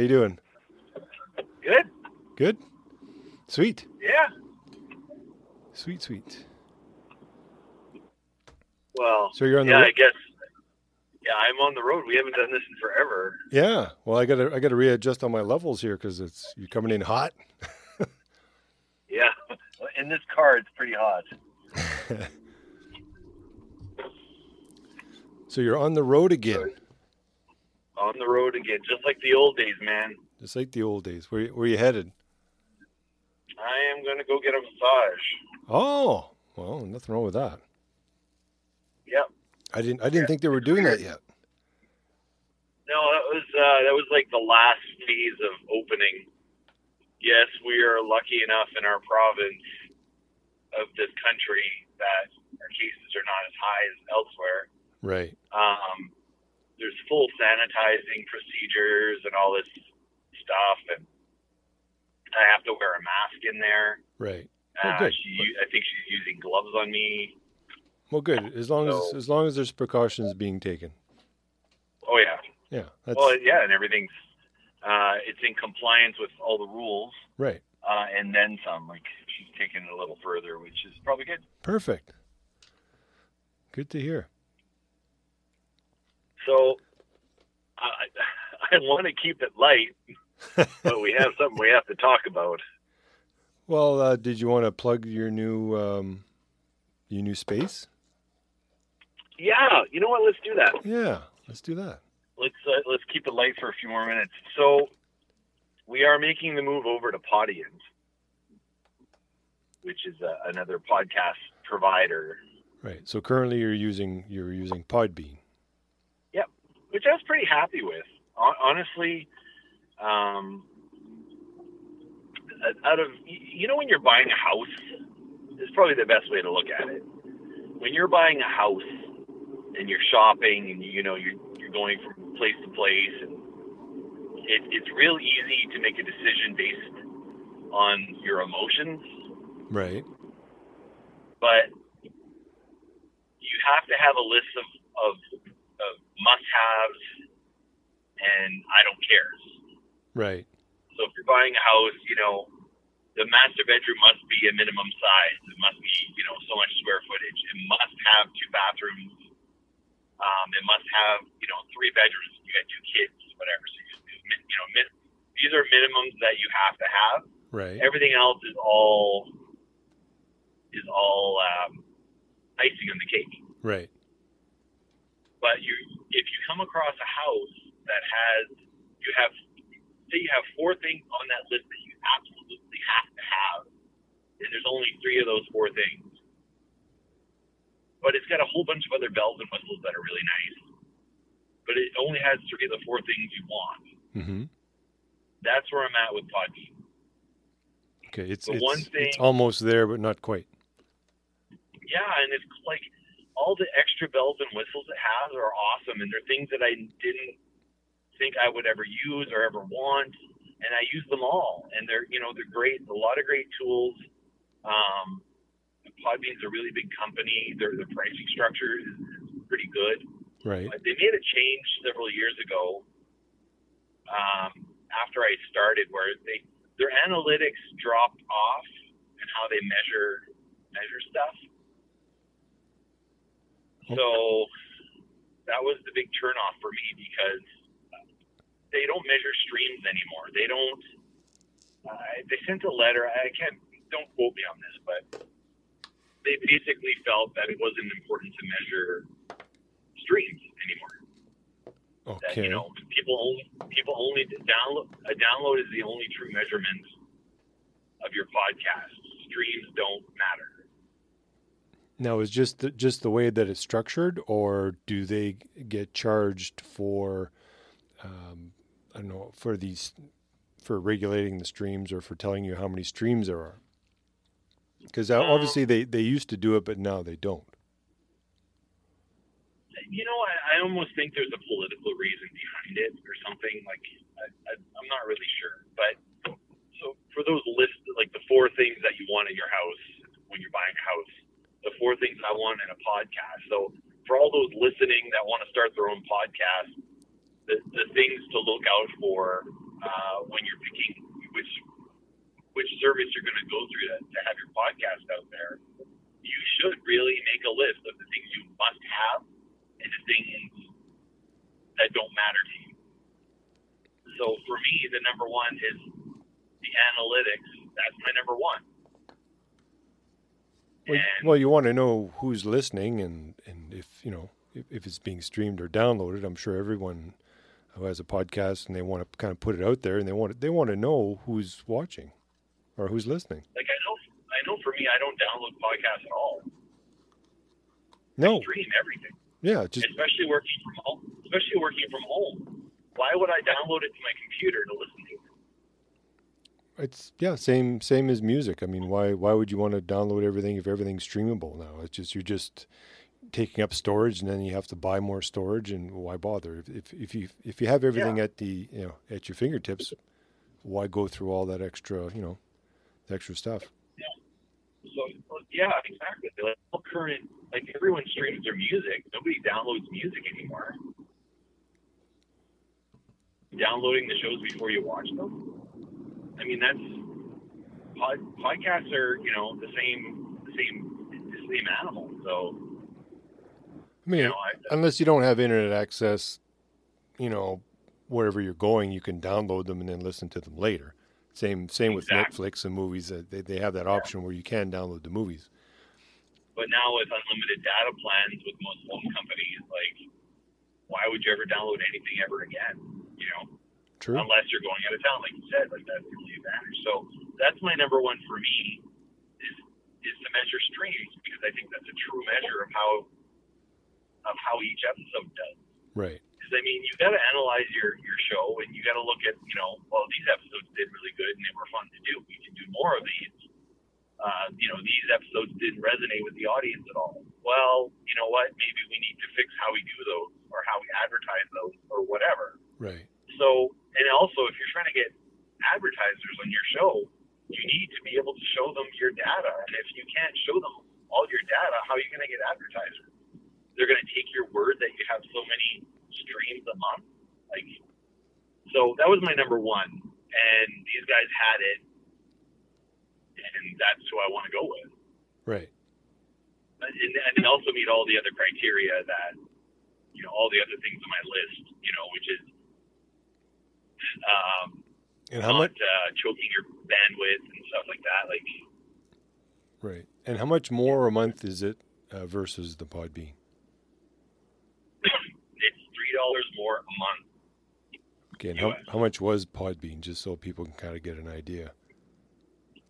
How you doing? Good. Good. Sweet. Yeah. Sweet, sweet. Well, So you're on the yeah, ro- I guess. Yeah, I'm on the road. We haven't done this in forever. Yeah. Well, I gotta I gotta readjust on my levels here because it's you're coming in hot. Yeah. In this car, it's pretty hot. So you're on the road again, On the road again, just like the old days, man. just like the old days. Where where you headed? I am gonna go get a massage. Oh, well, nothing wrong with that. Yep. I didn't I didn't think they were doing that yet. No, that was uh, that was like the last phase of opening. Yes, we are lucky enough in our province of this country that our cases are not as high as elsewhere. Right. Um, there's full sanitizing procedures and all this stuff, and I have to wear a mask in there. Right. Uh, good. she, I think she's using gloves on me. Well, good. As long as So- as long as there's precautions being taken. Oh yeah. Yeah. That's Well, yeah, and everything's uh, it's in compliance with all the rules, right. uh, and then some. Like she's taken it a little further, which is probably good. Perfect. Good to hear. So I I want to keep it light, but we have something we have to talk about. Well, uh, did you want to plug your new um, your new space? Yeah, you know what? Let's do that. Yeah, let's do that. let's uh, let's keep it light for a few more minutes. So we are making the move over to Podiant, which is uh, another podcast provider, Right. So currently you're using you're using Podbean. Which I was pretty happy with. Honestly, um, out of you know when you're buying a house, is probably the best way to look at it. When you're buying a house and you're shopping and you know you're you're going from place to place and it, it's real easy to make a decision based on your emotions, Right. but you have to have a list of, of, of must-haves and I don't cares. Right. So if you're buying a house, you know, the master bedroom must be a minimum size. It must be, you know, so much square footage. It must have two bathrooms. Um, it must have, you know, three bedrooms. You got two kids, whatever. So you, you know, min, these are minimums that you have to have. Right. Everything else is all is all um, icing on the cake. Right. But you, if you come across a house that has, you have, say you have four things on that list that you absolutely have to have, and there's only three of those four things, but it's got a whole bunch of other bells and whistles that are really nice, but it only has three of the four things you want. Mm-hmm. That's where I'm at with Podbean. Okay. It's it's, one it's almost there, but not quite. Yeah, and it's like all the extra bells and whistles it has are awesome, and they're things that I didn't think I would ever use or ever want, and I use them all, and they're you know they're great. A lot of great tools. Um, Podbean's a really big company. Their the pricing structure is, is pretty good. Right. But they made a change several years ago um, after I started, where they their analytics dropped off and how they measure measure stuff. So that was the big turnoff for me because they don't measure streams anymore. They don't. Uh, they sent a letter. I can't. Don't quote me on this, but they basically felt that it wasn't important to measure streams anymore. That Okay. you know, people only people only download a download is the only true measurement of your podcast. Streams don't. Now, is just the, just the way that it's structured, or do they get charged for, um, I don't know, for these, for regulating the streams, or for telling you how many streams there are? Because Um, obviously they they used to do it, but now they don't. You know, I, I almost think there's a political reason behind it or something. Like, I, I, I'm not really sure. But so for those lists, like the four things that you want in your house when you're buying a house, the four things I want in a podcast. So for all those listening that want to start their own podcast, the, the things to look out for uh, when you're picking which which service you're going to go through to, to have your podcast out there, you should really make a list of the things you must have and the things that don't matter to you. So for me, the number one is the analytics. That's my number one. Well, And- well, you want to know who's listening, and and if you know if, if it's being streamed or downloaded. I'm sure everyone who has a podcast and they want to kind of put it out there, and they want they want to know who's watching or who's listening. Like I know, I know for me, I don't download podcasts at all. No, Stream everything, yeah, just especially working from home. Especially working from home. Why would I download it to my computer to listen to? It's yeah, same same as music. I mean, why why would you want to download everything if everything's streamable now? It's just you're just taking up storage, and then you have to buy more storage, and why bother? If if, if you if you have everything at the you know at your fingertips, why go through all that extra you know extra stuff? So yeah, exactly. Like all current, like everyone streams their music. Nobody downloads music anymore. Downloading the shows before you watch them. I mean, that's pod, podcasts are you know the same the same the same animal. So I mean, you know, I, unless you don't have internet access, you know, wherever you're going, you can download them and then listen to them later. Same same with Netflix and movies. They they have that option where you can download the movies. but now with unlimited data plans with most phone companies, like why would you ever download anything ever again? You know. True. unless you're going out of town, like you said. Like that's the only advantage. So that's my number one for me is is to measure streams because I think that's a true measure of how of how each episode does. Right. Because I mean, you got to analyze your your show and you got to look at you know, well, these episodes did really good and they were fun to do. We can do more of these. Uh, you know, these episodes didn't resonate with the audience at all. Well, you know what? Maybe we need to fix how we do those or how we advertise those or whatever. Right. So, and also, if you're trying to get advertisers on your show, you need to be able to show them your data. And if you can't show them all your data, how are you going to get advertisers? They're going to take your word that you have so many streams a month. Like, so that was my number one, and these guys had it, and that's who I want to go with. Right. And, and also meet all the other criteria that, you know, all the other things on my list, you know, which is um, And how not much? uh, choking your bandwidth and stuff like that. Like. And how much more a month is it uh, versus the Pod Podbean? it's three dollars more a month. Okay. And how, how much was Podbean, just so people can kind of get an idea?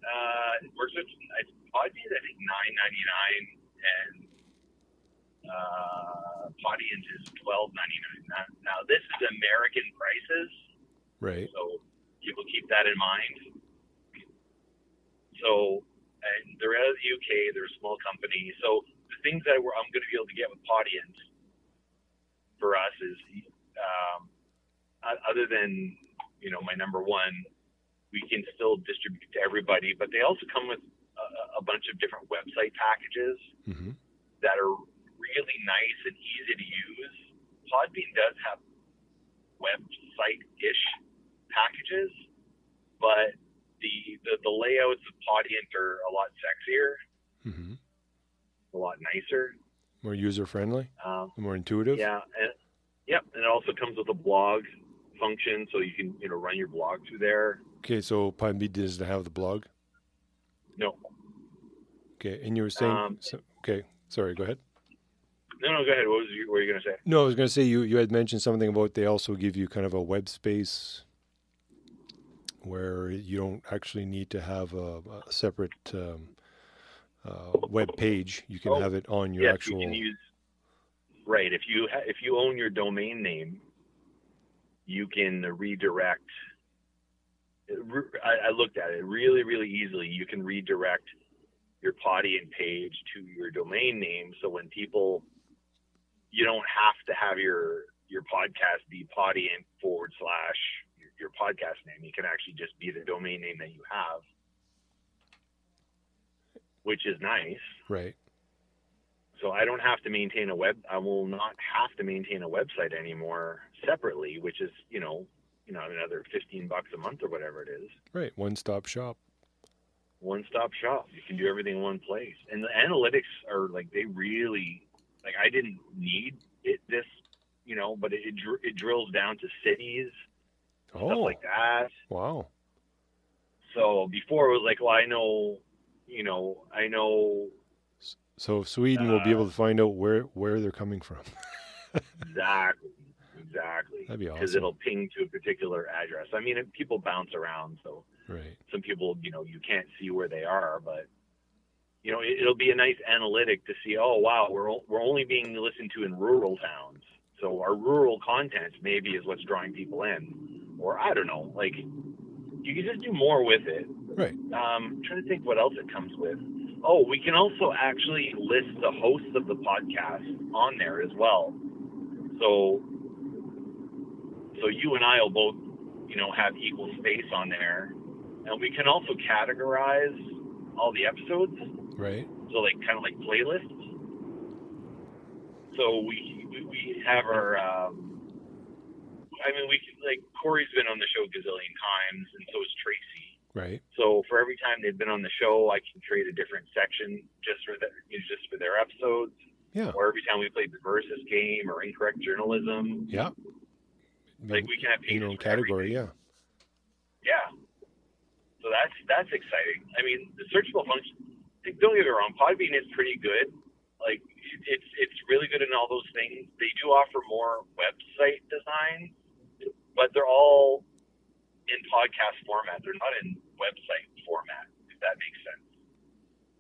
Uh, it works with Podbean, I think nine ninety nine, and uh, is twelve ninety nine. Now this is American prices, Right. so people keep that in mind. So, and they're out of the UK. They're a small company. So the things that we're, I'm going to be able to get with Podiant for us is, um, other than you know my number one, we can still distribute to everybody. But they also come with a, a bunch of different website packages hmm that are really nice and easy to use. Podbean does have website-ish packages, but the, the the layouts of Podiant are a lot sexier, hmm a lot nicer. More user friendly, Um, more intuitive. yeah, and yep, and it also comes with a blog function, so you can you know run your blog through there. Okay. So Podbean doesn't have the blog. No, Okay. And you were saying. Um, so, okay. Sorry. Go ahead. no, no. Go ahead. What was you, what were you gonna say? No, I was going to say you, you had mentioned something about they also give you kind of a web space where you don't actually need to have a, a separate um, uh, web page. You can Oh, have it on your yes, actual. you can use right if you ha- if you own your domain name, you can redirect. I, I looked at it really, really easily. You can redirect your Podiant page to your domain name, so when people, you don't have to have your your podcast be Podiant forward slash your, podcast name. You can actually just be the domain name that you have, which is nice. right. So I don't have to maintain a web. I will not have to maintain a website anymore separately, which is you know you know another fifteen bucks a month or whatever it is. Right, one stop shop. One stop shop. You can do everything in one place, and the analytics are like they really like. I didn't need it this, you know, but it it, it drills down to cities, Oh, stuff like that. wow. So before it was like, well, I know, you know, I know So Sweden will be Uh, able to find out where where they're coming from. exactly, exactly, That'd be awesome. because it'll ping to a particular address. I mean, it, people bounce around, so Right. some people, you know, you can't see where they are, but you know, it, it'll be a nice analytic to see. Oh, wow, we're we're only being listened to in rural towns, so our rural content maybe is what's drawing people in, or I don't know, like you can just do more with it. Right. Um, I'm trying to think what else it comes with. Oh, we can also actually list the hosts of the podcast on there as well. So, so you and I will both, you know, have equal space on there, and we can also categorize all the episodes. Right. So, like, kind of like playlists. So we we, we have our. Um, I mean, we can, like Corey's been on the show a gazillion times, and so is Tracy. Right. So for every time they've been on the show, I can create a different section just for the, just for their episodes. Yeah. Or every time we played the versus game or incorrect journalism, Yeah. like we can have pages category. everything. Yeah. Yeah. So that's that's exciting. I mean, the searchable function. Don't get me wrong, Podbean is pretty good. Like it's it's really good in all those things. They do offer more website design, but they're all in podcast format. They're not in website format. If that makes sense.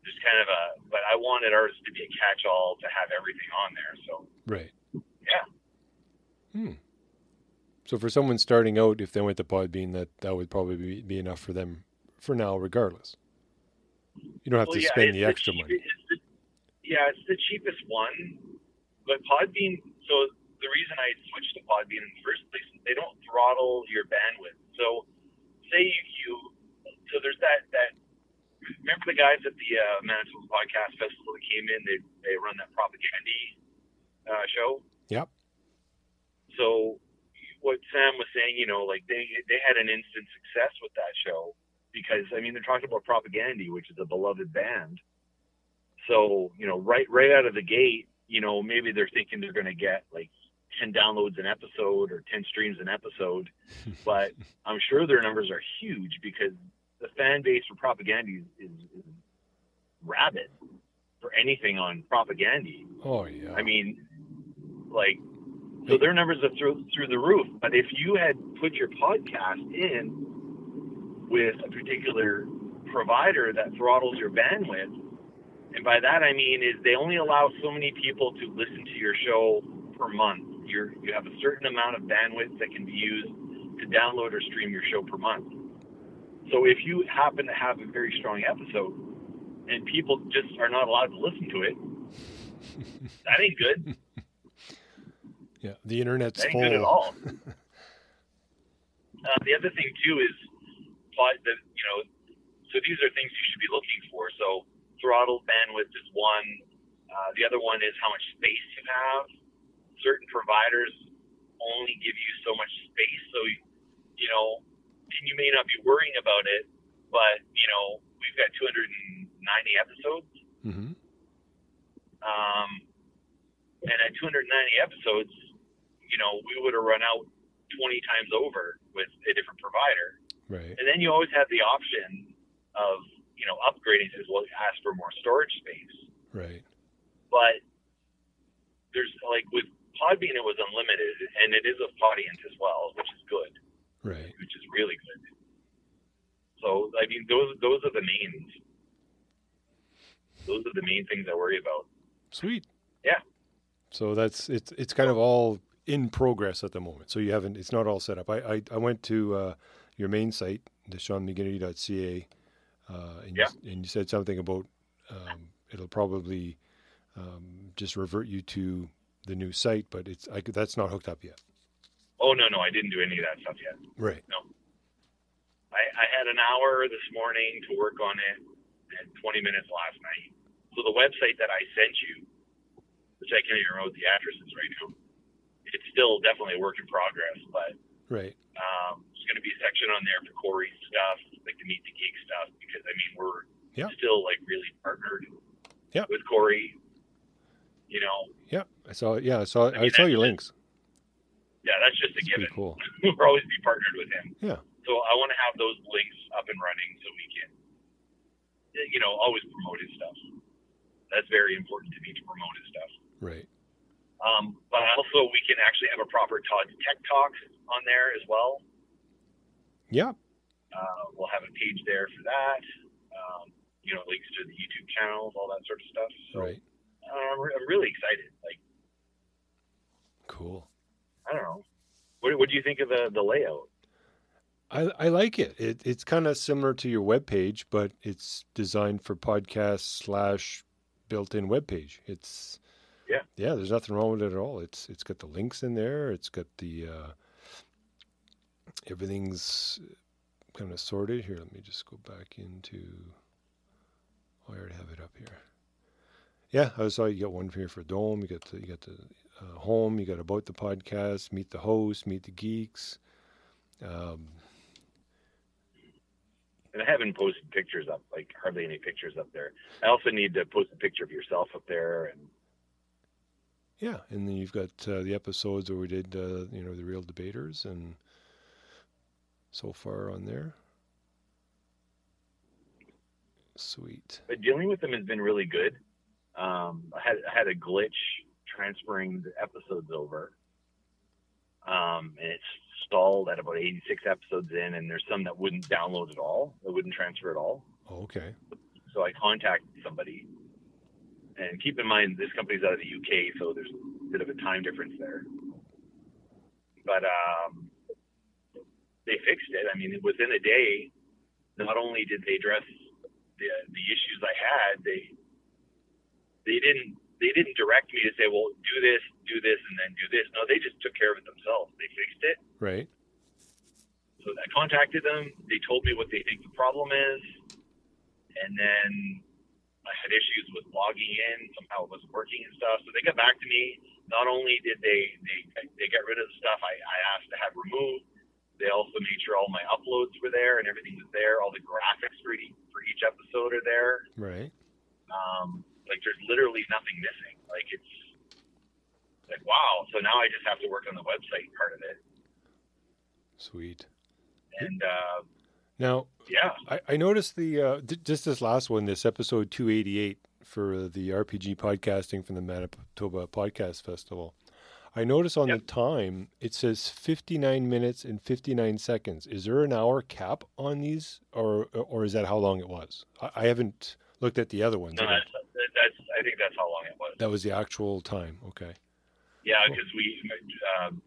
Just kind of a. But I wanted ours to be a catch-all to have everything on there. So Right. Yeah. Hmm. So for someone starting out, if they went to Podbean, that that would probably be, be enough for them for now, regardless. You don't have Well, to yeah, spend the extra cheap- money. it's the- yeah, it's the cheapest one, but Podbean. So the reason I switched to Podbean in the first place is they don't throttle your bandwidth. So say you, you so there's that that. Remember the guys at the uh, Manitoba Podcast Festival that came in? They they run that propaganda uh, show. Yep. So what Sam was saying, you know, like they they had an instant success with that show because I mean they're talking about propaganda, which is a beloved band. So you know, right right out of the gate, you know, maybe they're thinking they're going to get like ten downloads an episode or ten streams an episode, but I'm sure their numbers are huge because the fan base for propaganda is, is, is rabid for anything on propaganda. Oh yeah. I mean, like, so their numbers are through through the roof. But if you had put your podcast in with a particular provider that throttles your bandwidth, and by that I mean is they only allow so many people to listen to your show per month. You're you have a certain amount of bandwidth that can be used to download or stream your show per month. So if you happen to have a very strong episode and people just are not allowed to listen to it, that ain't good. yeah. The internet's That ain't full. good at all. uh, the other thing too is, the, you know, so these are things you should be looking for. So throttle bandwidth is one. Uh, the other one is how much space you have. Certain providers only give you so much space, so you, you know, and you may not be worrying about it, but you know, we've got 290 episodes. hmm Um, and at 290 episodes, you know, we would have run out 20 times over with a different provider. Right. And then you always have the option of, you know, upgrading as well, ask for more storage space. Right. But there's like with Podbean, it was unlimited, and it is a audience as well, which is good, Right. which is really good. So I mean, those those are the main those are the main things I worry about. Sweet. Yeah. So that's it's it's kind of all in progress at the moment. So you haven't it's not all set up. I I, I went to uh, your main site, the uh, and, Yeah. you, and you said something about um, it'll probably um, just revert you to the new site, but it's I, could- that's not hooked up yet. Oh no, no, I didn't do any of that stuff yet. Right. No. I, I had an hour this morning to work on it and 20 minutes last night. So the website that I sent you, which I can't even remember the address is right now, it's still definitely a work in progress, but Right. Um, there's going to be a section on there for Corey's stuff, like the Meet the Geek stuff, because I mean we're Yeah. still like really partnered Yeah. with Corey. You know, Yeah, I saw. Yeah, I saw. I mean, saw your links. yeah, that's just a It's given. cool. we'll always be partnered with him. Yeah. So I want to have those links up and running so we can, you know, always promote his stuff. That's very important to me to promote his stuff. Right. Um, but also we can actually have a proper Todd's Tech Talk on there as well. Yeah. Uh, we'll have a page there for that. Um, you know, links to the YouTube channels, all that sort of stuff. So Right. I'm, re- I'm really excited. Like, Cool. I don't know. What, what do you think of the, the layout? I, I like it. it it's kind of similar to your web page, but it's designed for podcast slash built-in web page. It's Yeah. yeah. There's nothing wrong with it at all. It's it's got the links in there. It's got the uh, everything's kind of sorted here. Let me just go back into. Oh, I already have it up here. Yeah, I saw you got one here for Dome. You got the, you got the uh, home. You got about the podcast. Meet the host. Meet the geeks. Um, And I haven't posted pictures up, like hardly any pictures up there. I also need to post a picture of yourself up there. And Yeah, and then you've got uh, the episodes where we did, uh, you know, the real debaters, and so far on there. Sweet. but dealing with them has been really good. Um, I had I had a glitch transferring the episodes over, um, and it's stalled at about 86 episodes in, and there's some that wouldn't download at all, that wouldn't transfer at all. Oh, okay. So I contacted somebody, and keep in mind this company's out of the UK, so there's a bit of a time difference there. But um, they fixed it. I mean, within a day, not only did they address the the issues I had, they they didn't they didn't direct me to say, well, do this, do this, and then do this. No, they just took care of it themselves. They fixed it. Right. So I contacted them. They told me what they think the problem is, and then I had issues with logging in. Somehow it wasn't working and stuff. So they got back to me. Not only did they they they get rid of the stuff I, I asked to have removed, they also made sure all my uploads were there and everything was there. All the graphics for each, for each episode are there. Right. Um, like there's literally nothing missing. Like it's like wow. So now I just have to work on the website part of it. Sweet. And uh, Now, yeah, I, I noticed the uh, d- just this last one, this episode 288 for the RPG podcasting from the Manitoba Podcast Festival. I notice on Yep. the time it says 59 minutes and 59 seconds. Is there an hour cap on these, or or is that how long it was? I, I haven't looked at the other ones. no, that's, that's I think that's how long it was. that was the actual time. Okay. Yeah, Cool. because we um,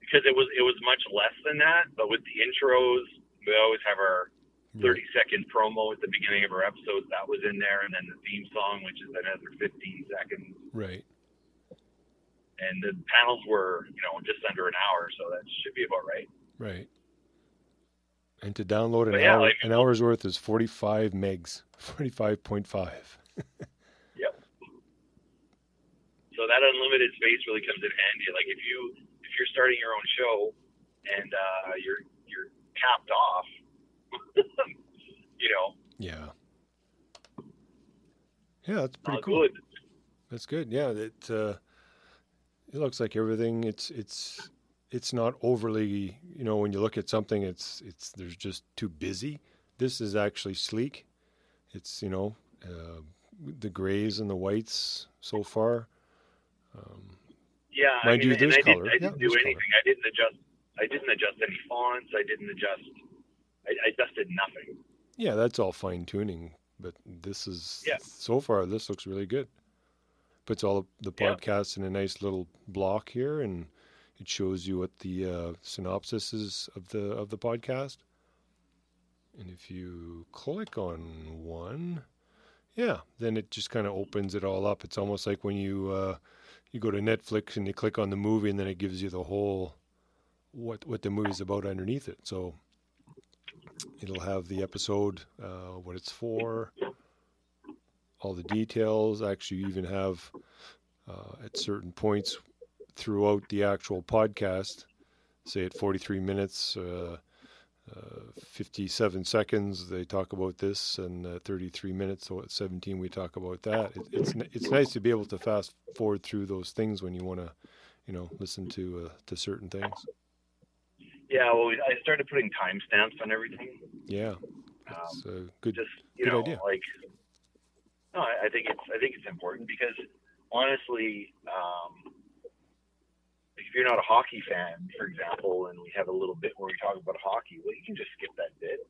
because it was it was much less than that, but with the intros, we always have our. 30 second promo at the beginning of our episodes. That was in there, and then the theme song, which is another 15 seconds. Right. And the panels were, you know, just under an hour, so that should be about right. Right. And to download an yeah, hour, like- an hour's worth is 45 megs, 45.5. So that unlimited space really comes in handy. Like if you if you're starting your own show and uh, you're you're capped off, you know, Yeah. Yeah, that's pretty cool. good. That's good. Yeah, it uh, it looks like everything. It's it's it's not overly. You know, when you look at something, it's it's there's just too busy. This is actually sleek. It's you know uh, the grays and the whites so far. Um, Yeah, I Mind mean, you, there's I, did, color. I didn't do there's color. anything. I didn't adjust. I didn't adjust any fonts. I didn't adjust. I, I just nothing. yeah, that's all fine tuning. But this is Yeah. so far. This looks really good. Puts all the Yeah. podcasts in a nice little block here, and it shows you what the uh, synopsis is of the of the podcast. And if you click on one, yeah, then it just kind of opens it all up. It's almost like when you uh, you go to Netflix and you click on the movie, and then it gives you the whole what what the movie's about underneath it. So it'll have the episode, uh, what it's for, all the details. Actually, you even have uh, at certain points throughout the actual podcast say at 43 minutes, uh, 57 seconds, they talk about this, and uh, 33 minutes, so at 17, we talk about that. It, it's it's nice to be able to fast forward through those things when you want to, you know, listen to uh, to certain things. Yeah, well, I started putting timestamps on everything. Yeah, that's a good. Just you good know, idea. like no, I, I think it's I think it's important because honestly, um, you're not a hockey fan, for example, and we have a little bit where we talk about hockey, well, you can just skip that bit,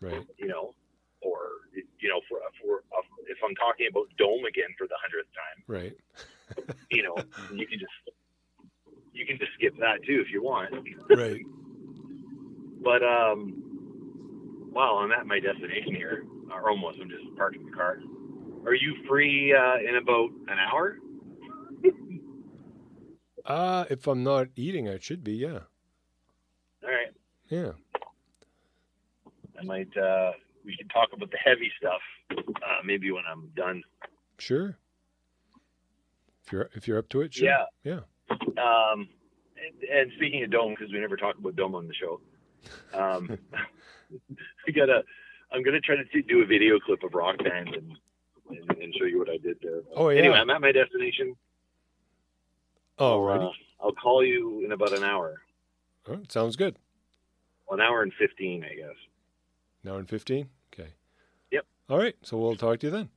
Right. you know, or you know, for for if I'm talking about Dome again for the hundredth time, Right. you know, you can just you can just skip that too if you want. Right. But um, wow, I'm at my destination here, or almost. I'm just parking the car. Are you free uh, in about an hour? Uh, if I'm not eating, I should be. Yeah. All right, Yeah. I might. Uh, we can talk about the heavy stuff uh, maybe when I'm done. Sure. If you're if you're up to it, sure. Yeah. Yeah. Um, and, and speaking of Dome, because we never talk about Dome on the show, um, I gotta. I'm gonna try to t- do a video clip of Rock Band and, and, and show you what I did there. Oh yeah. Anyway, I'm at my destination. Oh, I'll, uh, I'll call you in about an hour. Sounds good. Well, An hour and fifteen, I guess. An hour and fifteen. Okay. Yep. All right. So we'll talk to you then.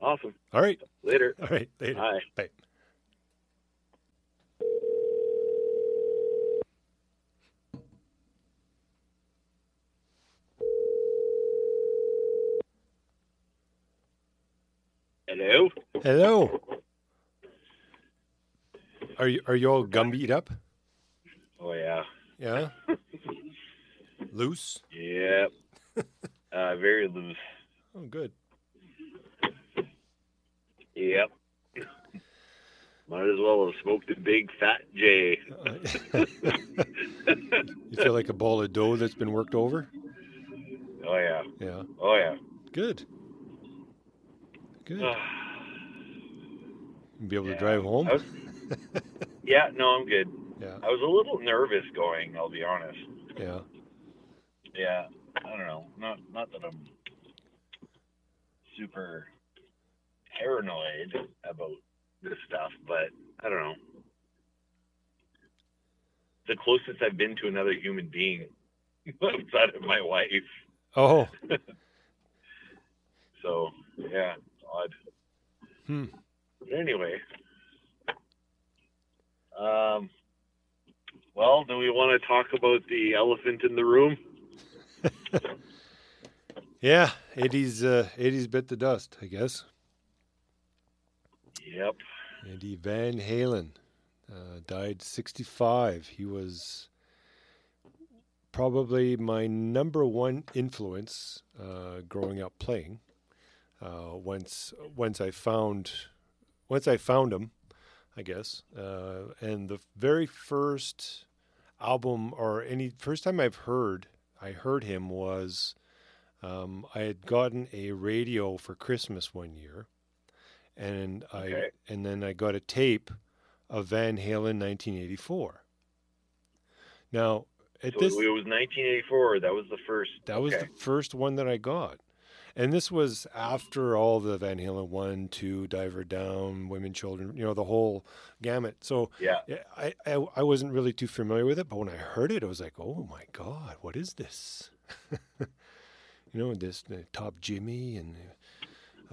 Awesome. All right. Later. All right. Later. Bye. Bye. Hello. Hello. Are you are you all gumbeat up? Oh yeah. Yeah. Loose. Yep. uh, very loose. Oh, good. Yep. Might as well have smoked a big fat J. you feel like a ball of dough that's been worked over? Oh yeah. Yeah. Oh yeah. Good. Good. Uh, be able to drive home? Yeah. No, I'm good. Yeah. I was a little nervous going. I'll be honest. Yeah. Yeah. I don't know. Not not that I'm super paranoid about this stuff, but I don't know. The closest I've been to another human being outside of my wife. Oh. So yeah, odd. Hmm. But Anyway, um, well, do we want to talk about the elephant in the room? Yeah. 80s, uh, 80s bit the dust, I guess. Yep. Eddie Van Halen uh, died 65. He was probably my number one influence uh, growing up playing. Uh, once once I found once I found him, I guess, uh, and the very first album or any first time I've heard I heard him was um, I had gotten a radio for Christmas one year, and I Okay. and then I got a tape of Van Halen 1984. Now at So this it was 1984. That was the first. that was the first one that I got. And this was after all the Van Halen 1, 2, Diver Down, Women, Children, you know, the whole gamut. So yeah. I, I, I wasn't really too familiar with it, but when I heard it, I was like, oh my God, what is this? you know, this uh, Top Jimmy and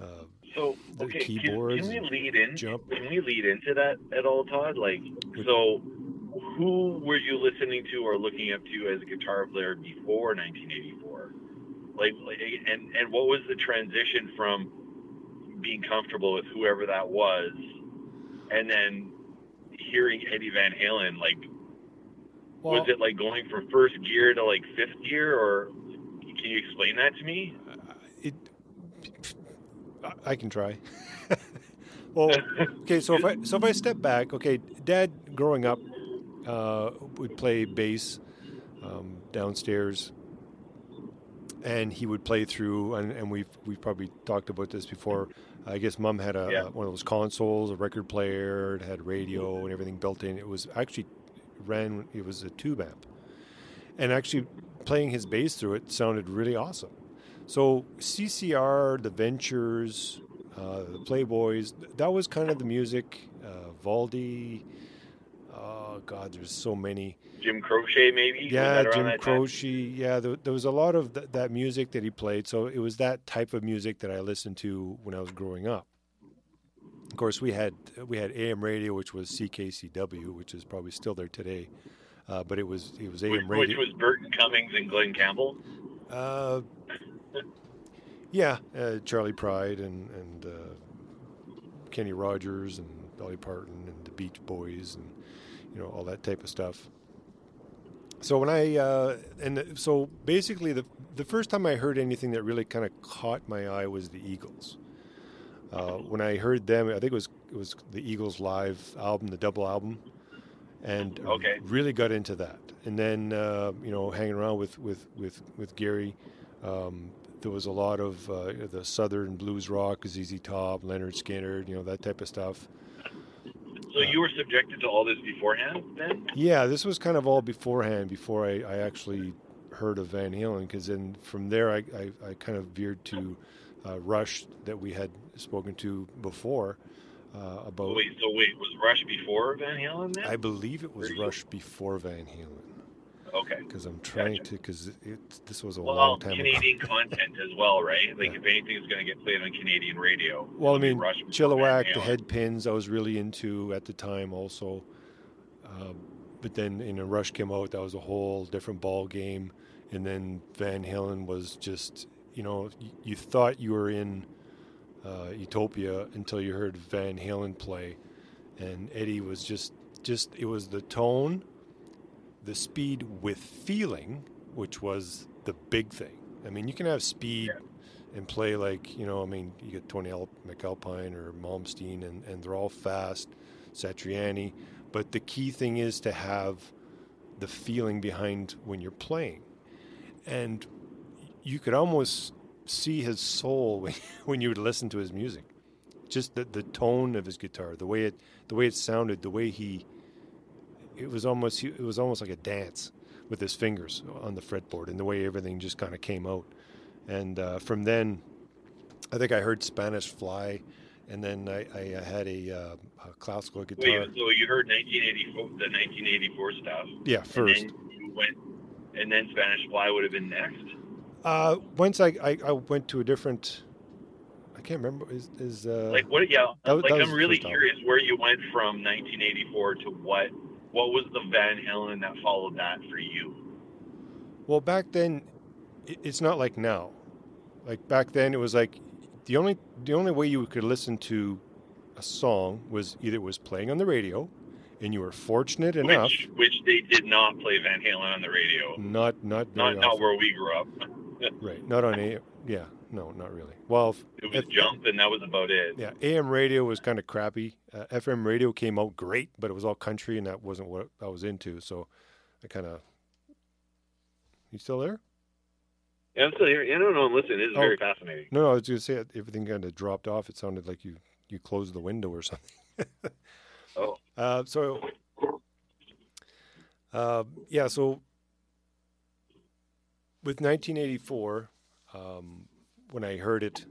uh, So the okay, can, keyboards can we lead in? jump. Can we lead into that at all, Todd? Like, so who were you listening to or looking up to as a guitar player before 1984? Like, and and what was the transition from being comfortable with whoever that was, and then hearing Eddie Van Halen? Like, Well, was it like going from first gear to like fifth gear, or can you explain that to me? it, I- I can try. well, okay, so if I so if I step back, okay, Dad growing up uh, would play bass um, downstairs, and he would play through, and, and we've we've probably talked about this before. I guess Mom had a Yeah. one of those consoles, a record player, it had radio and everything built in. It was actually ran. It was a tube amp, and actually playing his bass through it sounded really awesome. So CCR, the Ventures, uh, the Playboys, that was kind of the music. Uh, Valdi, oh God, there's so many. Jim Croce, maybe. Yeah, Was that around Jim? Croce. Yeah, there, there was a lot of th- that music that he played. So it was that type of music that I listened to when I was growing up. Of course, we had we had AM radio, which was CKCW, which is probably still there today. Uh, but it was it was AM Which, which was Burton Cummings and Glen Campbell. Uh, yeah, uh, Charley Pride and and uh, Kenny Rogers and Dolly Parton and the Beach Boys and you know all that type of stuff. So when I uh, and so basically the the first time I heard anything that really kind of caught my eye was the Eagles. Uh, when I heard them, I think it was it was the Eagles live album, the double album, and Okay. really got into that. And then uh, you know, hanging around with with with with Gary, um, there was a lot of uh, the Southern blues rock, ZZ Top, Lynyrd Skynyrd, you know that type of stuff. So you were subjected to all this beforehand, then? Yeah, this was kind of all beforehand, before I, I actually heard of Van Halen, because then from there I, I, I kind of veered to uh, Rush that we had spoken to before uh, about. Wait, so wait, was Rush before Van Halen then? I believe it was Rush before Van Halen, okay. because I'm trying Gotcha. to, because it, this was a Well, long time ago. Canadian content as well, right? Like Yeah. if anything is going to get played on Canadian radio. Well, I mean, Chilliwack, the head pins, I was really into at the time also. Uh, but then, you know, Rush came out, that was a whole different ball game. And then Van Halen was just, you know, you, you thought you were in uh, Utopia until you heard Van Halen play. And Eddie was just, just, it was the tone, the speed with feeling, which was the big thing. I mean, you can have speed and play like you know. I mean, you get Tony Al- McAlpine or Malmsteen, and, and they're all fast, Satriani. But the key thing is to have the feeling behind when you're playing, and you could almost see his soul when, when you would listen to his music. Just the, the tone of his guitar, the way it the way it sounded, the way he it was almost it was almost like a dance with his fingers on the fretboard and the way everything just kind of came out. And uh, from then, I think I heard Spanish Fly, and then I, I had a, uh, a classical Wait, guitar. so you heard 1984, the 1984 stuff. yeah, first. And then went, and then Spanish Fly would have been next. Uh, once I, I, I went to a different. I can't remember. Is is uh, Like what? Yeah, that like that I'm really curious where you went from 1984 to what? What was the Van Halen that followed that for you? Well, back then, it's not like now. Like back then, it was like the only the only way you could listen to a song was either it was playing on the radio, and you were fortunate enough. Which, which they did not play Van Halen on the radio. Not not Not not where we grew up. right. Not on a yeah. No, not really. Well, It was F- Jump, and that was about it. yeah. AM radio was kind of crappy. Uh, FM radio came out great, but it was all country, and that wasn't what I was into. So, I kind of. You still there? Yeah, I'm still here. Yeah, no, no, listen, this is Oh. very fascinating. No, no, I was going to say everything kind of dropped off. It sounded like you you closed the window or something. Oh. Uh, so, uh, yeah, so with 1984, um, when I heard it,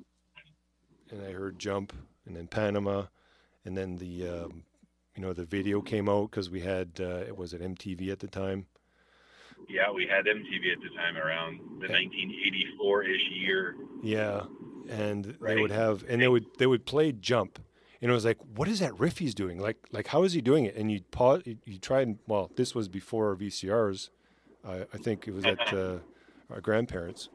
and I heard Jump, and then Panama, and then the um, you know the video came out because we had uh, it was at MTV at the time. Yeah, we had MTV at the time around the 1984-ish year. Yeah, and they would have, and they would they would play jump, and it was like, what is that riff he's doing? Like like how is he doing it? And you pause, you, try and well, this was before VCRs. I I think it was at uh, our grandparents.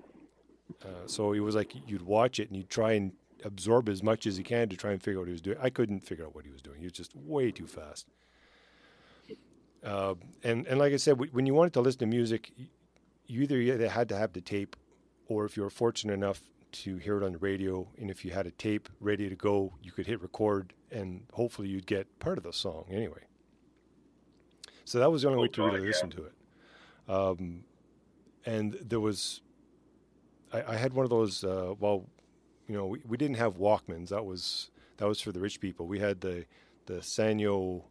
Uh, so it was like you'd watch it and you'd try and absorb as much as you can to try and figure out what he was doing. I couldn't figure out what he was doing. He was just way too fast. Uh, and and like I said, when you wanted to listen to music, you either you had to have the tape, or if you were fortunate enough to hear it on the radio, and if you had a tape ready to go, you could hit record, and hopefully you'd get part of the song anyway. So that was the only way to Oh, really yeah. listen to it. Um, and there was, I, I had one of those. Uh, well, you know, we, we didn't have Walkmans. That was that was for the rich people. We had the the Sanyo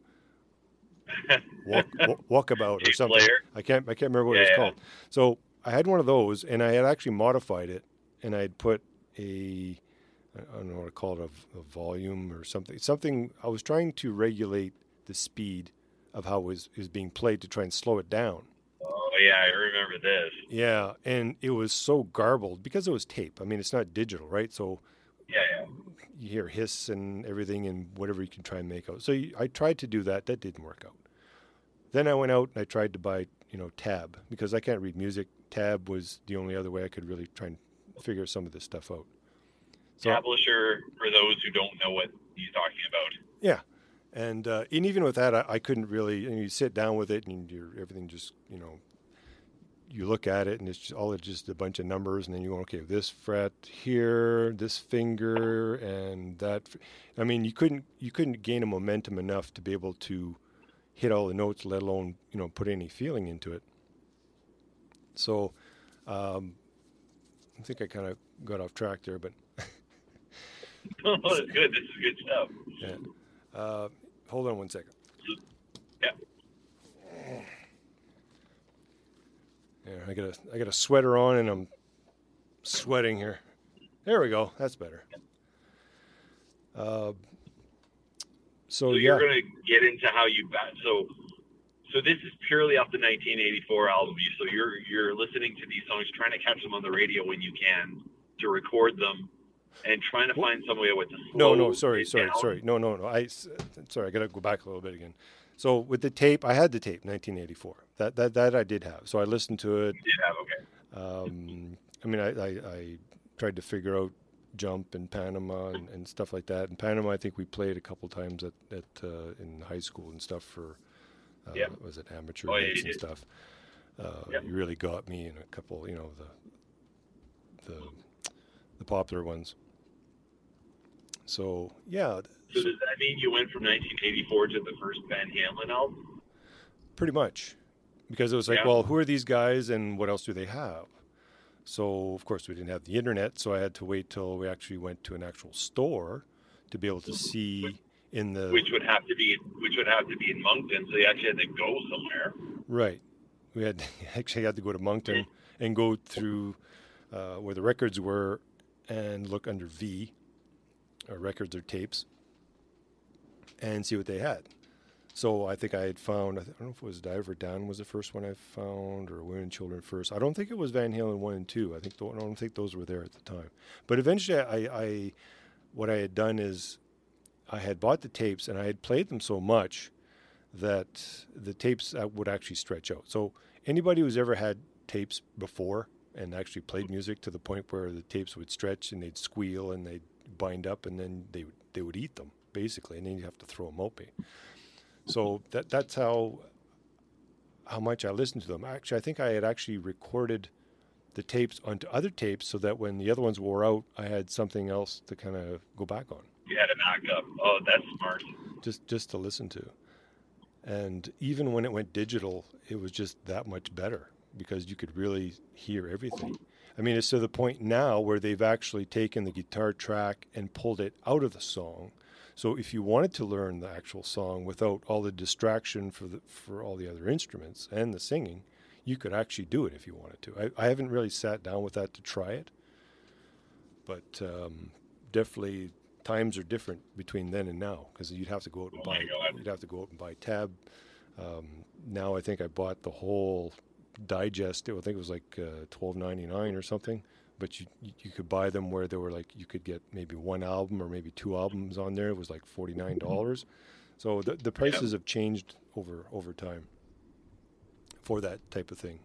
walk, walkabout or something. player. I can't I can't remember what Yeah, it's yeah. called. So I had one of those, and I had actually modified it, and I had put a I don't know what to call it a, a volume or something. Something I was trying to regulate the speed of how it was, it was being played to try and slow it down. Yeah, I remember this. Yeah, and it was so garbled because it was tape. I mean, it's not digital, right? So Yeah, yeah. you hear hiss and everything and whatever you can try and make out. So you, I tried to do that. That didn't work out. Then I went out and I tried to buy, you know, Tab because I can't read music. Tab was the only other way I could really try and figure some of this stuff out. So Tablature, for those who don't know what he's talking about. yeah, and uh, and even with that, I, I couldn't really. And you sit down with it and you're everything just you know. You look at it and it's just, all it's just a bunch of numbers, and then you go, okay, this fret here, this finger, and that. i mean, you couldn't you couldn't gain a momentum enough to be able to hit all the notes, let alone you know put any feeling into it. So, um, I think I kind of got off track there, but oh, that's good. This is good stuff. yeah. Uh, hold on one second. Yeah. Yeah, I got a I got a sweater on and I'm sweating here. There we go. That's better. Uh, so, So you're going to get into how you bat. So, so this is purely off the 1984 album. You- So you're you're listening to these songs, trying to catch them on the radio when you can to record them, and trying to find some way with the no, no, sorry, sorry, down. sorry, no, no, no. I sorry, I got to go back a little bit again. So with the tape, I had the tape, 1984. That that that I did have. So I listened to it. Have okay. Um, I mean, I, I, I tried to figure out jump in Panama and, and stuff like that. In Panama, I think we played a couple times at, at uh, in high school and stuff for uh, Yeah. was it amateur Oh, yeah, and stuff. Uh, Yep. You really got me in a couple, you know, the the the popular ones. So yeah, So does that mean you went from 1984 to the first Van Halen album? Pretty much. Because it was like, Yeah. well, who are these guys and what else do they have? So, of course, we didn't have the internet, so I had to wait till we actually went to an actual store to be able to see in the Which would have to be which would have to be in Moncton, so you actually had to go somewhere. right. We had actually had to go to Moncton and go through uh, where the records were and look under V, or records or tapes, and see what they had. So I think I had found, I don't know if it was Diver Down was the first one I found or Women and Children first. I don't think it was Van Halen 1 and 2. I think the, I don't think those were there at the time. But eventually I, I, what I had done is I had bought the tapes and I had played them so much that the tapes uh, would actually stretch out. So anybody who's ever had tapes before and actually played music to the point where the tapes would stretch and they'd squeal and they'd bind up and then they would, they would eat them basically and then you have to throw them out. So that that's how how much I listened to them. Actually, I think I had actually recorded the tapes onto other tapes so that when the other ones wore out, I had something else to kind of go back on, You had a backup. Oh, that's smart. just just to listen to. And even when it went digital, it was just that much better because you could really hear everything. I mean, it's to the point now where they've actually taken the guitar track and pulled it out of the song. So if you wanted to learn the actual song without all the distraction for the for all the other instruments and the singing, you could actually do it if you wanted to. I, I haven't really sat down with that to try it, but um, definitely times are different between then and now because you'd have to go out and Oh buy you'd have to go out and buy tab. Um, now I think I bought the whole digest. It. I think it was like uh, twelve ninety nine or something. But you you could buy them where they were like you could get maybe one album or maybe two albums on there. It was like forty nine dollars. So the the prices have changed over over time for that type of thing.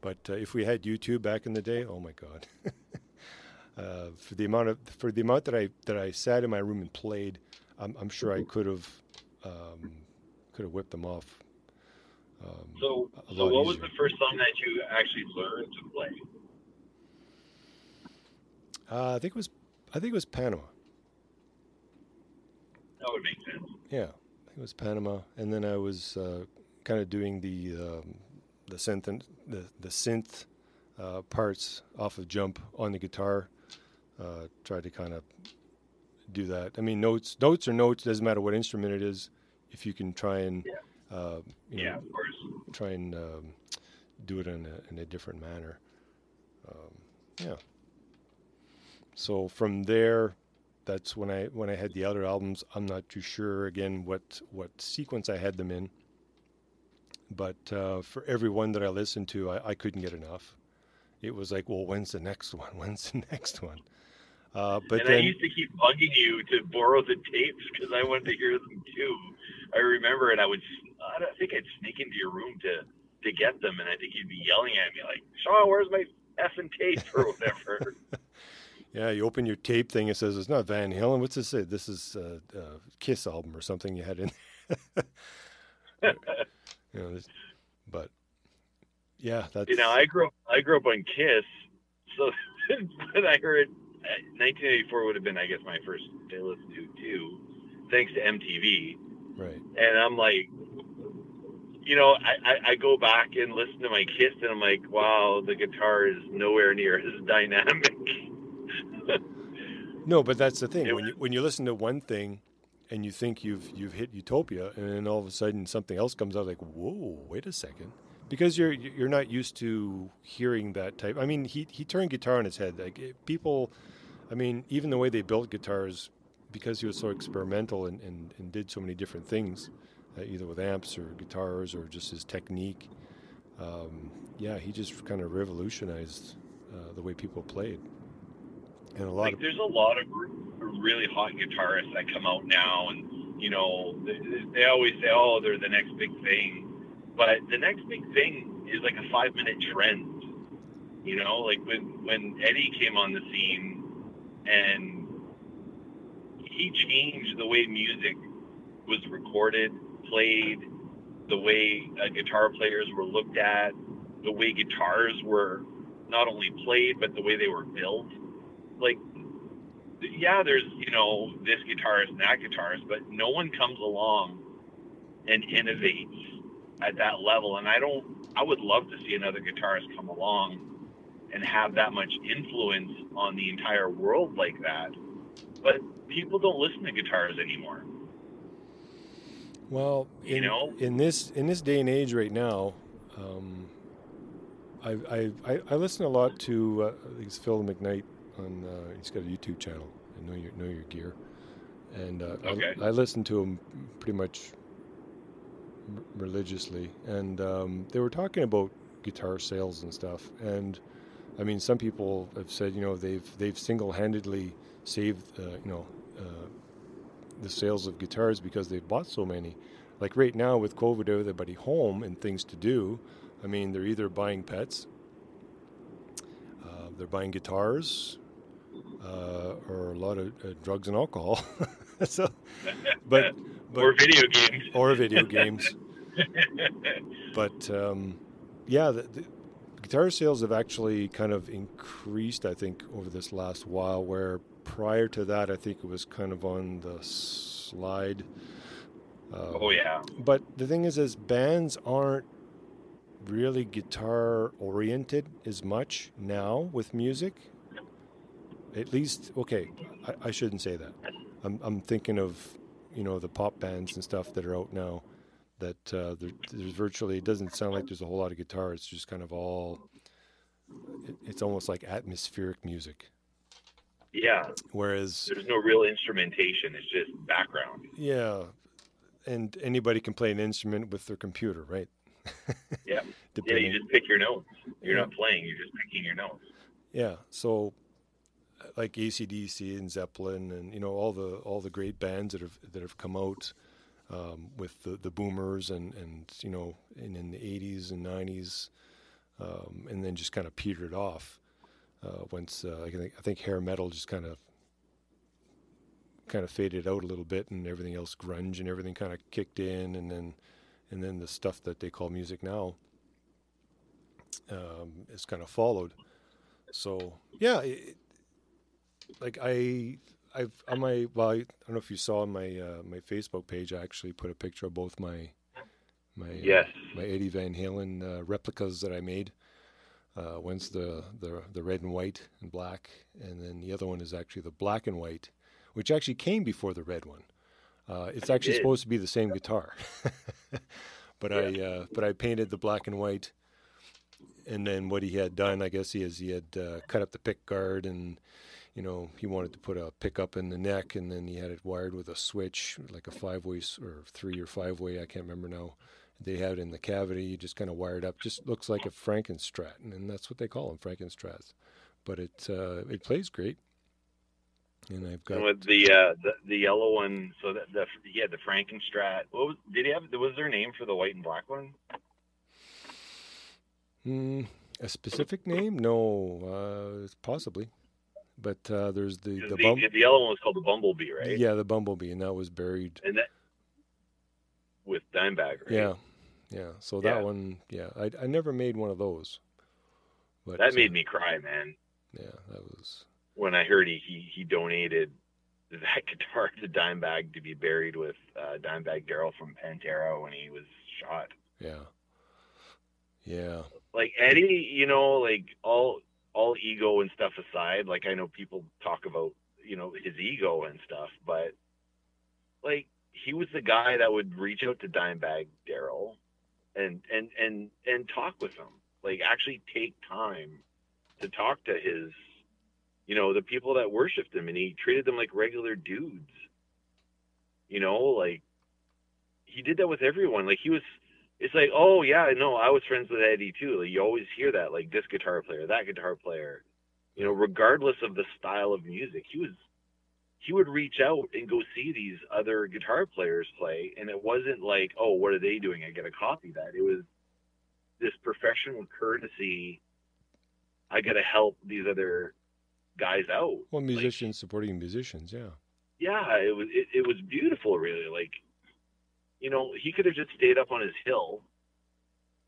But uh, if we had YouTube back in the day, oh my God, uh, for the amount of for the amount that I that I sat in my room and played, I'm, I'm sure I could have um, could have whipped them off. Um, So, so what was the first song that you actually learned to play? uh, I think it was I think it was Panama. That would make sense. Yeah, I think it was Panama, and then I was uh, kind of doing the um, the synth and the the synth uh, parts off of Jump on the guitar. Uh, tried to kind of do that. I mean, notes notes are notes. Doesn't matter what instrument it is. If you can try and Yeah. Uh, you know, yeah, of course. try and um, do it in a, in a different manner. Um, yeah. So from there, that's when I when I had the other albums. I'm not too sure again what what sequence I had them in, but uh, for every one that I listened to, I, I couldn't get enough. It was like, well, when's the next one? When's the next one? Uh, but and then, I used to keep bugging you to borrow the tapes because I wanted to hear them too. I remember, and I would, I think I'd sneak into your room to to get them, and I think you'd be yelling at me like, "Sean, where's my effing tape or whatever?" yeah, you open your tape thing. It says it's not Van Halen. What's this? Say? This is a, uh, Kiss album or something you had in. you know, this, but yeah, that's you know, I grew up, I grew up on Kiss, so when I heard 1984 would have been, I guess, my first day listen to too, thanks to MTV. Right. And I'm like, you know, I, I, I go back and listen to my Kiss, and I'm like, wow, the guitar is nowhere near as dynamic. No, but that's the thing. It When you when you listen to one thing, and you think you've you've hit utopia, and then all of a sudden something else comes out, like whoa, wait a second, because you're you're not used to hearing that type. I mean, he he turned guitar on its head. Like people, I mean, even the way they built guitars, because he was so experimental and and, and did so many different things, uh, either with amps or guitars or just his technique. Um, yeah, he just kind of revolutionized uh, the way people played, and a lot like of there's a lot of really hot guitarists that come out now and you know they, they always say oh they're the next big thing but the next big thing is like a five minute trend you know like when when eddie came on the scene and he changed the way music was recorded played the way uh, guitar players were looked at the way guitars were not only played but the way they were built. Like yeah there's you know this guitarist and that guitarist but no one comes along and innovates at that level. And i don't i would love to see another guitarist come along and have that much influence on the entire world like that but people don't listen to guitars anymore Well, You know? in this in this day and age right now, um, I, I, I I listen a lot to uh, I think it's Phil McKnight on uh, he's got a YouTube channel. I know your know your gear, and uh, Okay. I, I listen to him pretty much r- religiously. And um, they were talking about guitar sales and stuff. And I mean, some people have said you know they've they've single handedly saved uh, you know. Uh, the sales of guitars because they've bought so many. Like right now with COVID, everybody home and things to do. I mean, they're either buying pets, uh, they're buying guitars, uh, or a lot of uh, drugs and alcohol. so, but, but or video games or video games. But um, yeah, the, the guitar sales have actually kind of increased. I think over this last while, where prior to that, I think it was kind of on the slide. Uh, oh yeah but the thing is, is bands aren't really guitar oriented as much now with music. At least, okay, I, I shouldn't say that. I'm, I'm thinking of, you know, the pop bands and stuff that are out now. That uh, there, there's virtually, it doesn't sound like there's a whole lot of guitar. It's just kind of all, it, it's almost like atmospheric music. Yeah Whereas, there's no real instrumentation it's just background yeah, and anybody can play an instrument with their computer, right? Yeah. Yeah, you just pick your notes. You're Yeah. not playing, you're just picking your notes. Yeah, so like ACDC and Zeppelin and you know all the all the great bands that have that have come out um, with the, the boomers and and you know in, in the 80s and 90s um, and then just kind of petered off uh, once uh, I think I think hair metal just kind of kind of faded out a little bit and everything else grunge and everything kind of kicked in and then and then the stuff that they call music now um, is kind of followed. So yeah, it, like I, I've on my well, I don't know if you saw on my uh, my Facebook page. I actually put a picture of both my my uh, Yes. my Eddie Van Halen uh, replicas that I made. Uh, one's the, the the red and white and black, and then the other one is actually the black and white, which actually came before the red one. Uh, it's actually did. supposed to be the same guitar, but I uh, but I painted the black and white, and then what he had done, I guess, he is he had uh, cut up the pick guard and. You know, he wanted to put a pickup in the neck, and then he had it wired with a switch, like a five-way or three or five-way. I can't remember now. They had it in the cavity. You just kind of wired up. Just looks like a Frankenstrat, and that's what they call them, Frankenstrats. But it uh, it plays great. And I've got And with the uh, the the yellow one. So that the yeah the Frankenstrat. What was did he have? Was there a name for the white and black one? mm, a specific name? No, uh, possibly. But uh, there's the the, The, bum- the yellow one was called the Bumblebee, right? yeah the bumblebee, and that was buried. And that with Dimebag, right? Yeah, yeah. So Yeah. that one, yeah, I I never made one of those. But That made me cry, man. yeah, that was When I heard he he, he donated that guitar to Dimebag to be buried with uh, Dimebag Darrell from Pantera when he was shot. yeah, yeah. like Eddie, you know, like all all ego and stuff aside, like I know people talk about, you know, his ego and stuff, but like he was the guy that would reach out to Dimebag Darrell and and and and talk with him. Like actually take time to talk to his you know, the people that worshipped him and he treated them like regular dudes. You know, like he did that with everyone. Like he was it's like, oh yeah, no, I was friends with Eddie too. Like you always hear that, like this guitar player, that guitar player. You know, regardless of the style of music, he was he would reach out and go see these other guitar players play, and it wasn't like, oh, what are they doing? I got to copy that. It was this professional courtesy. I got to help these other guys out. Well, Like, musicians supporting musicians, yeah. yeah, it was it, it was beautiful, really. Like, you know, he could have just stayed up on his hill,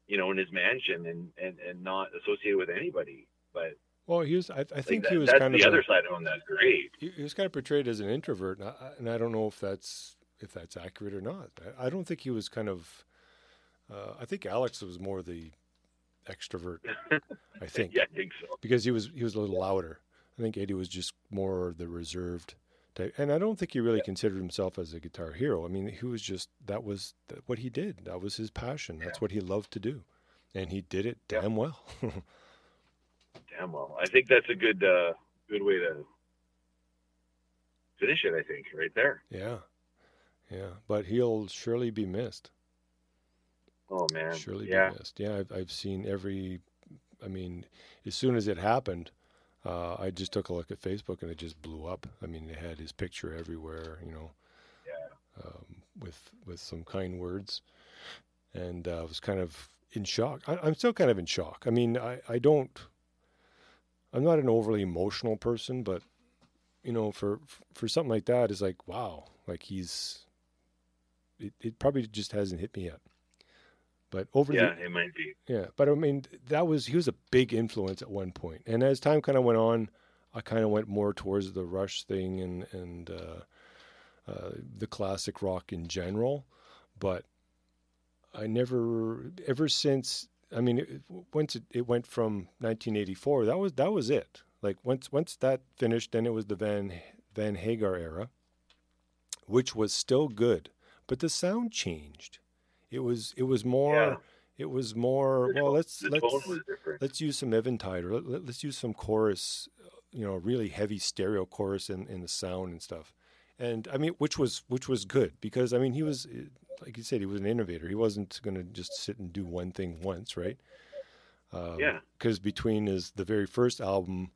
you know, in his mansion and and and not associated with anybody. But Well, he was. I, I like, think that- he was kind the of. other a- side of him. That's great. he, he was kind of portrayed as an introvert, and I, and I don't know if that's if that's accurate or not. I, I don't think he was kind of. Uh, I think Alex was more the extrovert. I think yeah, I think so. because he was he was a little louder. I think Eddie was just more the reserved type, and I don't think he really considered himself as a guitar hero. I mean, he was just that was what he did. That was his passion. That's what he loved to do, and he did it Yeah. damn well. Damn well. I think that's a good uh, good way to finish it. I think right there. yeah, yeah. But he'll surely be missed. Oh man. surely yeah. be missed. Yeah, I've, I've seen every. I mean, as soon as it happened, uh, I just took a look at Facebook and it just blew up. I mean, it had his picture everywhere. You know, Yeah. um, with with some kind words, and uh, I was kind of in shock. I, I'm still kind of in shock. I mean, I I don't. I'm not an overly emotional person, but you know, for for something like that, is like wow, like he's. It, it probably just hasn't hit me yet. But over the Yeah, it might be. yeah, but I mean, that was he was a big influence at one point, and as time kind of went on, I kind of went more towards the Rush thing and and uh, uh, the classic rock in general. But I never, ever since, I mean, it, once it, it went from 1984, that was that was it. Like once once that finished, then it was the Van Van Hagar era, which was still good, but the sound changed. It was it was more. Yeah. It was more. Well, let's let's tone was different. let's use some Eventide or let, us use some chorus, you know, really heavy stereo chorus in, in the sound and stuff. And I mean, which was which was good because I mean he was like you said he was an innovator. He wasn't going to just sit and do one thing once, right? Um, Yeah. Because between his the very first album,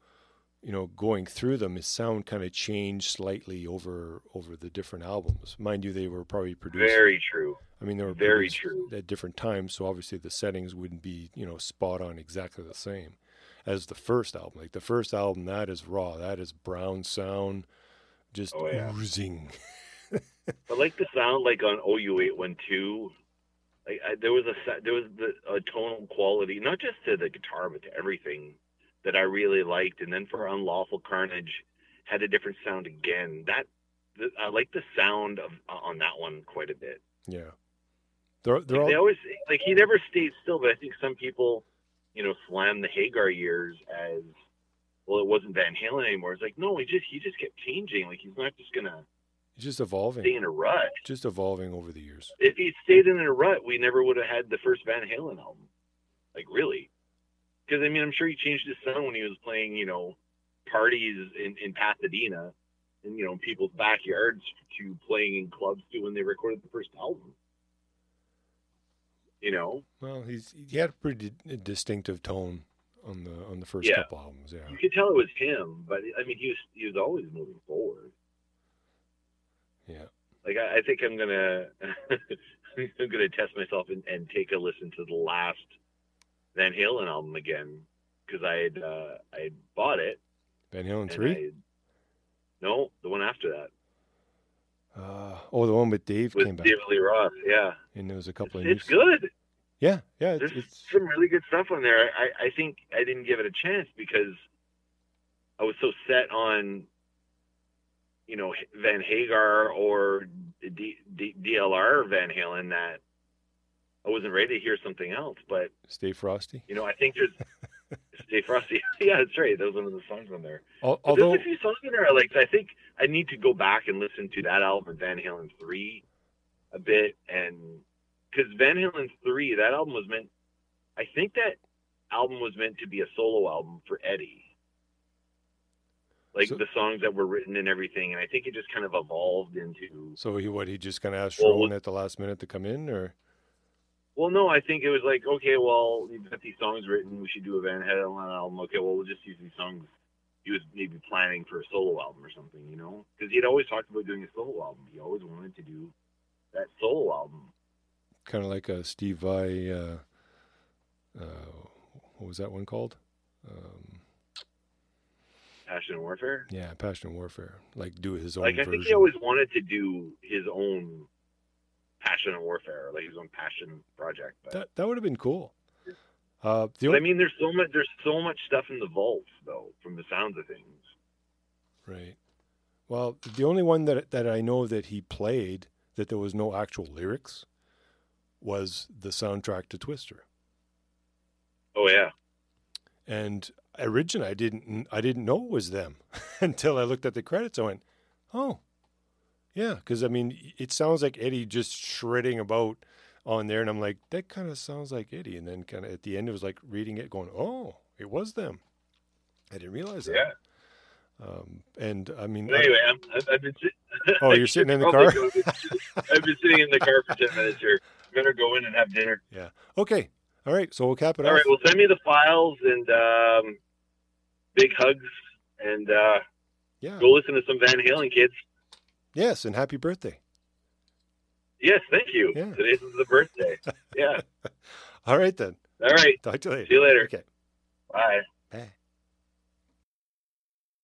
you know, going through them, his sound kind of changed slightly over over the different albums. Mind you, they were probably produced. Very true. I mean, they were Very true. at different times, so obviously the settings wouldn't be, you know, spot on exactly the same as the first album. Like the first album, that is raw, that is brown sound, just Oh, yeah. oozing. I like the sound like on OU eight one two. Like I, there was a there was the, a tonal quality, not just to the guitar but to everything that I really liked. And then for Unlawful Carnage, had a different sound again. That the, I like the sound of uh, on that one quite a bit. Yeah, they're they're Like, they always like he never stayed still, but I think some people, you know, slam the Hagar years as well. It wasn't Van Halen anymore. It's like no, he just he just kept changing. Like he's not just gonna just evolving. stay in a rut. Just evolving over the years. If he stayed in a rut, we never would have had the first Van Halen album. Like really, because I mean, I'm sure he changed his sound when he was playing, you know, parties in in Pasadena, and you know, people's backyards to playing in clubs to when they recorded the first album. You know, Well, he's he had a pretty di- distinctive tone on the on the first Yeah. couple albums. Yeah. you could tell it was him, but I mean, he was he was always moving forward. Yeah. Like I, I think I'm gonna I'm gonna test myself and, and take a listen to the last Van Halen album again because I had uh, I had bought it. Van Halen three. No, the one after that Uh, oh, the one with Dave with came back, David Lee Roth. Yeah, and there was a couple it's, of it's good. Yeah, yeah. It's, There's it's some really good stuff on there. I, I think I didn't give it a chance because I was so set on, you know, Van Hagar or D, D, DLR Van Halen that I wasn't ready to hear something else. But Stay Frosty. you know, I think there's Stay Frosty. yeah, that's right. That was one of the songs on there. Al- Although there's a few songs in there I like. I think I need to go back and listen to that album, Van Halen three, a bit, and because Van Halen three, that album was meant. I think that album was meant to be a solo album for Eddie. Like So- the songs that were written and everything, and I think it just kind of evolved into. So he what he just kind of asked Well, Rowan at the last minute to come in, or Well, no, I think it was like, okay, well, you've got these songs written. We should do a Van Halen album. Okay, well, we'll just use these songs. He was maybe planning for a solo album or something, you know? Because he'd always talked about doing a solo album. He always wanted to do that solo album. kind of like a Steve Vai. Uh, uh, what was that one called? Um, Passion and Warfare. yeah, Passion and Warfare. Like do his own Like, I version. think he always wanted to do his own Passion and Warfare, like his own passion project. But, that that would have been cool. Uh, the but I mean, there's so much. There's so much stuff in the vaults, though, from the sounds of things. right. Well, the only one that that I know that he played that there was no actual lyrics was the soundtrack to Twister. Oh yeah, And originally, I didn't I didn't know it was them until I looked at the credits. I went, "Oh, yeah," because I mean, it sounds like Eddie just shredding about on there, and I'm like, that kind of sounds like Eddie. And then kind of at the end, it was like reading it, going, "Oh, it was them." I didn't realize that. yeah. Um, and I mean, anyway, I'm, I've, I've been. sit- Oh, you're sitting in the car? I've been sitting in the car for ten minutes here. Better go in and have dinner. yeah, okay, all right. So we'll cap it All off. right. Well, send me the files and um, big hugs, and uh, yeah. go listen to some Van Halen, kids. Yes, and happy birthday. Yes, thank you. Yeah. Today's the birthday. Yeah. All right then. All right. Talk to you later. See you later. Okay. Bye.